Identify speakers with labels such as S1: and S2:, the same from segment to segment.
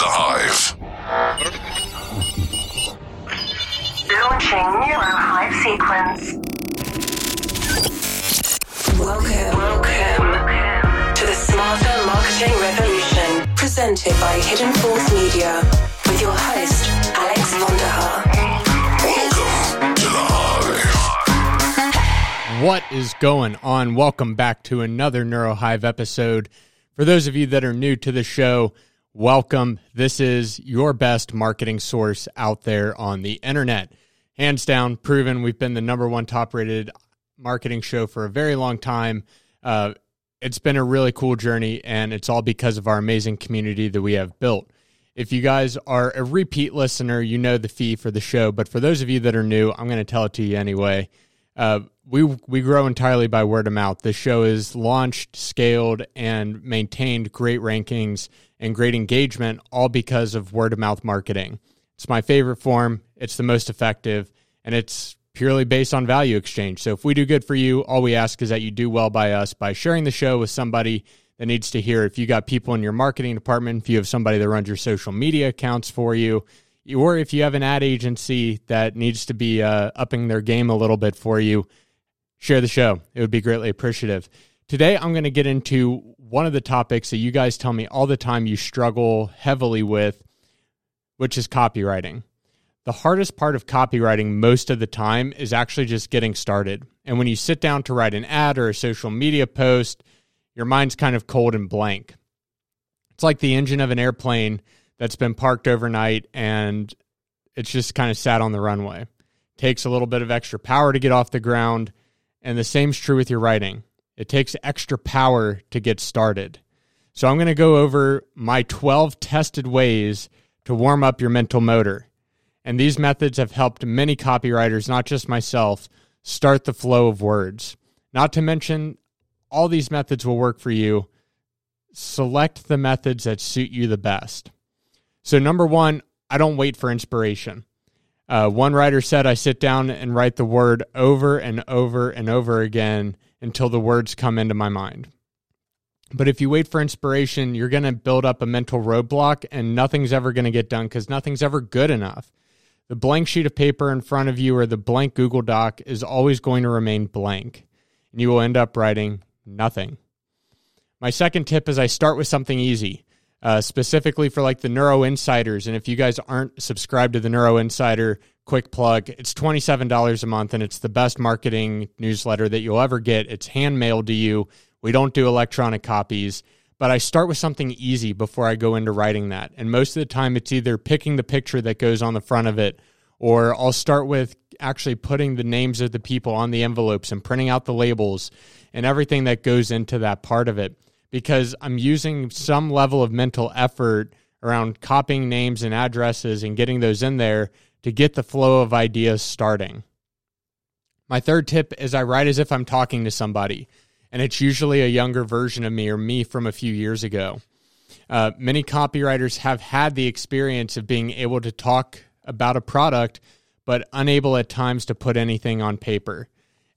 S1: The Hive.
S2: Launching Neurohive sequence. Welcome, welcome to the Smarter Marketing Revolution, presented by Hidden Force Media, with your host, Alex Vonderhaar.
S1: Welcome to The Hive.
S3: What is going on? Welcome back to another NeuroHive episode. For those of you that are new to the show, welcome. This is your best marketing source out there on the internet. Hands down, proven. We've been the number one top rated marketing show for a very long time. Uh, it's been a really cool journey, and it's all because of our amazing community that we have built. If you guys are a repeat listener, you know the fee for the show. But for those of you that are new, I'm going to tell it to you anyway. Uh, we we grow entirely by word of mouth. The show is launched, scaled, and maintained great rankings and great engagement, all because of word of mouth marketing. It's my favorite form. It's the most effective, and it's purely based on value exchange. So if we do good for you, all we ask is that you do well by us by sharing the show with somebody that needs to hear. If you got people in your marketing department, if you have somebody that runs your social media accounts for you, or if you have an ad agency that needs to be uh, upping their game a little bit for you, share the show. It would be greatly appreciative. Today, I'm going to get into one of the topics that you guys tell me all the time you struggle heavily with, which is copywriting. The hardest part of copywriting most of the time is actually just getting started. And when you sit down to write an ad or a social media post, your mind's kind of cold and blank. It's like the engine of an airplane that's been parked overnight and it's just kind of sat on the runway. Takes a little bit of extra power to get off the ground, and the same's true with your writing. It takes extra power to get started. So I'm going to go over my 12 tested ways to warm up your mental motor. And these methods have helped many copywriters, not just myself, start the flow of words. Not to mention, all these methods will work for you. Select the methods that suit you the best. So, number one, I don't wait for inspiration. Uh, one writer said, I sit down and write the word over and over and over again until the words come into my mind. But if you wait for inspiration, you're going to build up a mental roadblock and nothing's ever going to get done because nothing's ever good enough. The blank sheet of paper in front of you or the blank Google Doc is always going to remain blank, and you will end up writing nothing. My second tip is I start with something easy uh, specifically for like the Neuro Insiders. And if you guys aren't subscribed to the Neuro Insider, quick plug, it's $27 a month and it's the best marketing newsletter that you'll ever get. It's hand mailed to you. We don't do electronic copies, but I start with something easy before I go into writing that. And most of the time, it's either picking the picture that goes on the front of it, or I'll start with actually putting the names of the people on the envelopes and printing out the labels and everything that goes into that part of it because I'm using some level of mental effort around copying names and addresses and getting those in there to get the flow of ideas starting. My third tip is I write as if I'm talking to somebody, and it's usually a younger version of me or me from a few years ago. Uh, many copywriters have had the experience of being able to talk about a product, but unable at times to put anything on paper.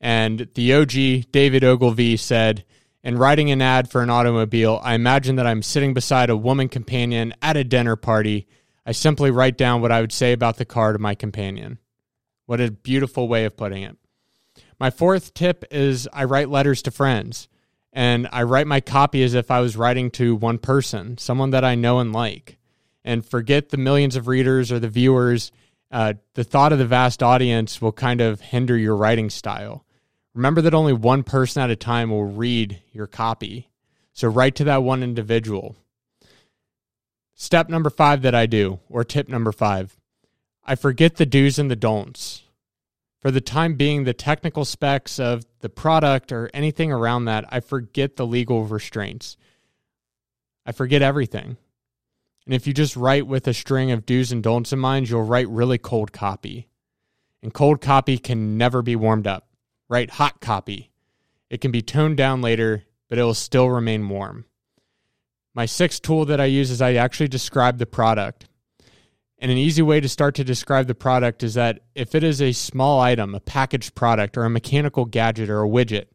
S3: And the OG, David Ogilvy, said, in writing an ad for an automobile, I imagine that I'm sitting beside a woman companion at a dinner party. I simply write down what I would say about the car to my companion. What a beautiful way of putting it. My fourth tip is I write letters to friends, and I write my copy as if I was writing to one person, someone that I know and like. And forget the millions of readers or the viewers. Uh, the thought of the vast audience will kind of hinder your writing style. Remember that only one person at a time will read your copy. So write to that one individual. Step number five that I do, or tip number five, I forget the do's and the don'ts. For the time being, the technical specs of the product or anything around that, I forget the legal restraints. I forget everything. And if you just write with a string of do's and don'ts in mind, you'll write really cold copy. And cold copy can never be warmed up Write Hot copy. It can be toned down later, but it will still remain warm. My sixth tool that I use is I actually describe the product. And an easy way to start to describe the product is that if it is a small item, a packaged product, or a mechanical gadget or a widget,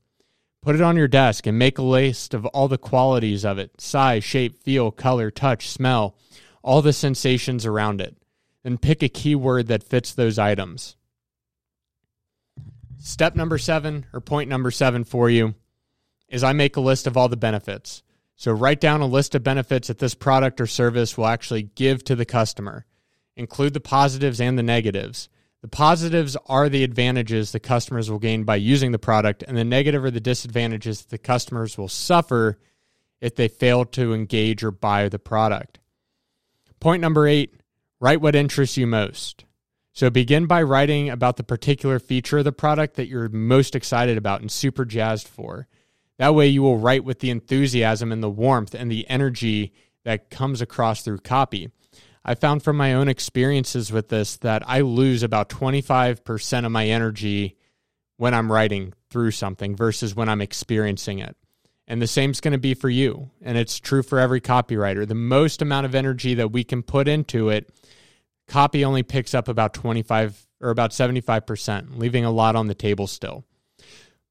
S3: put it on your desk and make a list of all the qualities of it size, shape, feel, color, touch, smell, all the sensations around it. And pick a keyword that fits those items. Step number seven, or point number seven for you, is I make a list of all the benefits. So write down a list of benefits that this product or service will actually give to the customer. Include the positives and the negatives. The positives are the advantages the customers will gain by using the product, and the negative are the disadvantages the customers will suffer if they fail to engage or buy the product. Point number eight write what interests you most. So begin by writing about the particular feature of the product that you're most excited about and super jazzed for. That way, you will write with the enthusiasm and the warmth and the energy that comes across through copy. I found from my own experiences with this that I lose about 25% of my energy when I'm writing through something versus when I'm experiencing it. And the same's going to be for you. And it's true for every copywriter. The most amount of energy that we can put into it, copy only picks up about 25 or about 75%, leaving a lot on the table still.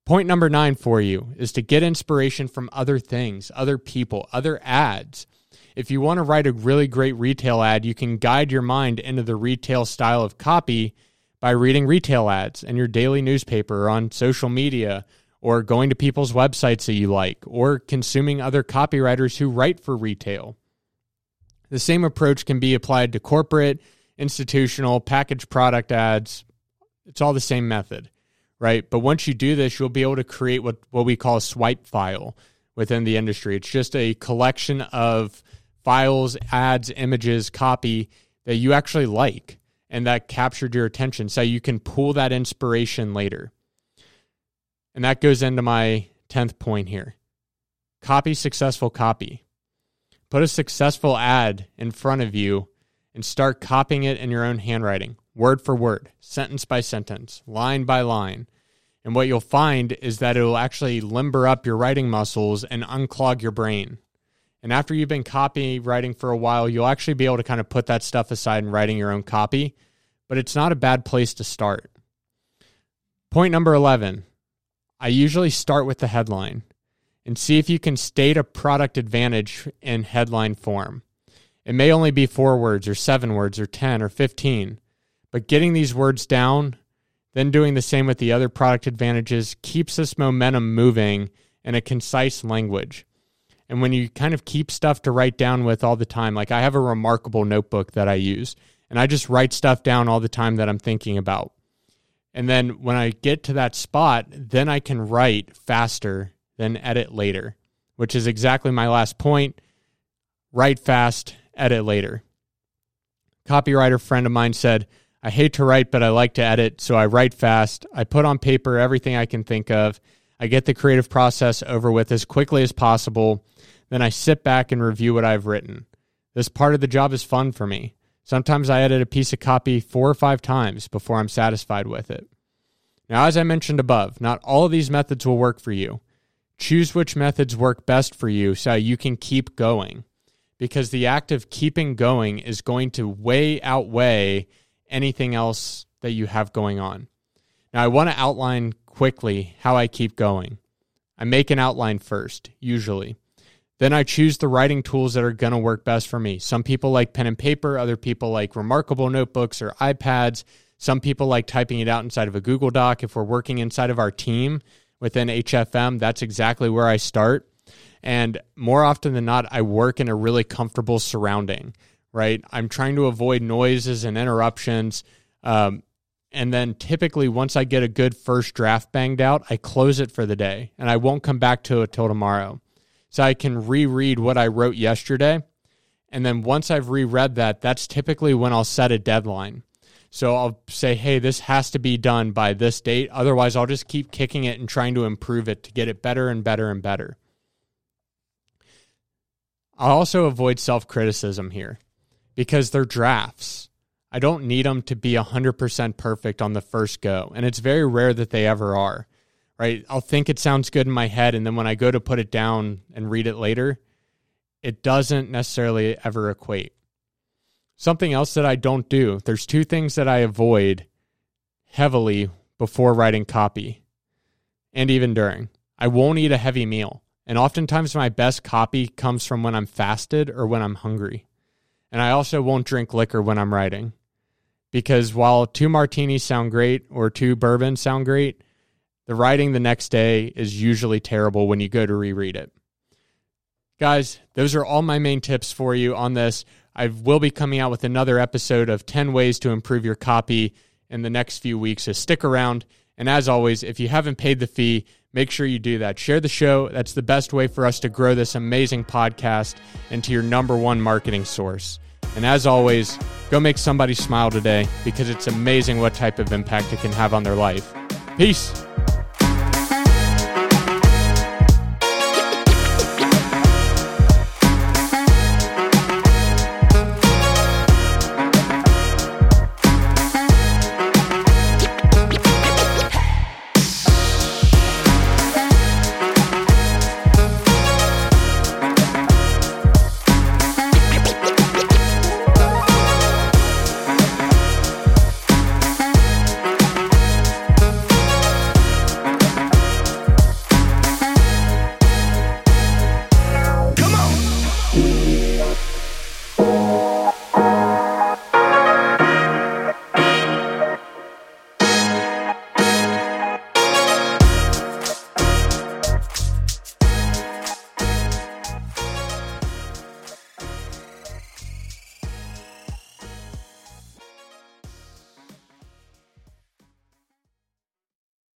S3: Point number nine for you is to get inspiration from other things, other people, other ads. If you want to write a really great retail ad, you can guide your mind into the retail style of copy by reading retail ads in your daily newspaper or on social media or going to people's websites that you like or consuming other copywriters who write for retail. The same approach can be applied to corporate, institutional, packaged product ads. It's all the same method, right? But once you do this, you'll be able to create what, what we call a swipe file within the industry. It's just a collection of files, ads, images, copy that you actually like and that captured your attention so you can pull that inspiration later. And that goes into my 10th point here. Copy successful copy. Put a successful ad in front of you and start copying it in your own handwriting, word for word, sentence by sentence, line by line. And what you'll find is that it'll actually limber up your writing muscles and unclog your brain. And after you've been copywriting for a while, you'll actually be able to kind of put that stuff aside and writing your own copy. But it's not a bad place to start. Point number 11 I usually start with the headline and see if you can state a product advantage in headline form. It may only be four words or seven words or 10 or 15, but getting these words down, then doing the same with the other product advantages keeps this momentum moving in a concise language. And when you kind of keep stuff to write down with all the time, like I have a remarkable notebook that I use, and I just write stuff down all the time that I'm thinking about. And then when I get to that spot, then I can write faster than edit later, which is exactly my last point. Write fast, edit later. Copywriter friend of mine said, I hate to write, but I like to edit, so I write fast. I put on paper everything I can think of. I get the creative process over with as quickly as possible then I sit back and review what I've written. This part of the job is fun for me. Sometimes I edit a piece of copy four or five times before I'm satisfied with it. Now, as I mentioned above, not all of these methods will work for you. Choose which methods work best for you so you can keep going. Because the act of keeping going is going to way outweigh anything else that you have going on. Now, I want to outline quickly how I keep going. I make an outline first, usually. Then I choose the writing tools that are going to work best for me. Some people like pen and paper, other people like remarkable notebooks or iPads. Some people like typing it out inside of a Google Doc. If we're working inside of our team within HFM, that's exactly where I start. And more often than not, I work in a really comfortable surrounding, right? I'm trying to avoid noises and interruptions. Um, and then typically, once I get a good first draft banged out, I close it for the day and I won't come back to it till tomorrow so I can reread what I wrote yesterday. And then once I've reread that, that's typically when I'll set a deadline. So I'll say, hey, this has to be done by this date. Otherwise, I'll just keep kicking it and trying to improve it to get it better and better and better. I'll also avoid self criticism here because they're drafts. I don't need them to be 100% perfect on the first go. And it's very rare that they ever are right? I'll think it sounds good in my head. And then when I go to put it down and read it later, it doesn't necessarily ever equate. Something else that I don't do there's two things that I avoid heavily before writing copy and even during. I won't eat a heavy meal. And oftentimes, my best copy comes from when I'm fasted or when I'm hungry. And I also won't drink liquor when I'm writing because while two martinis sound great or two bourbons sound great, the writing the next day is usually terrible when you go to reread it. Guys, those are all my main tips for you on this. I will be coming out with another episode of 10 ways to improve your copy in the next few weeks. So stick around. And as always, if you haven't paid the fee, make sure you do that. Share the show. That's the best way for us to grow this amazing podcast into your number one marketing source. And as always, go make somebody smile today because it's amazing what type of impact it can have on their life. Peace.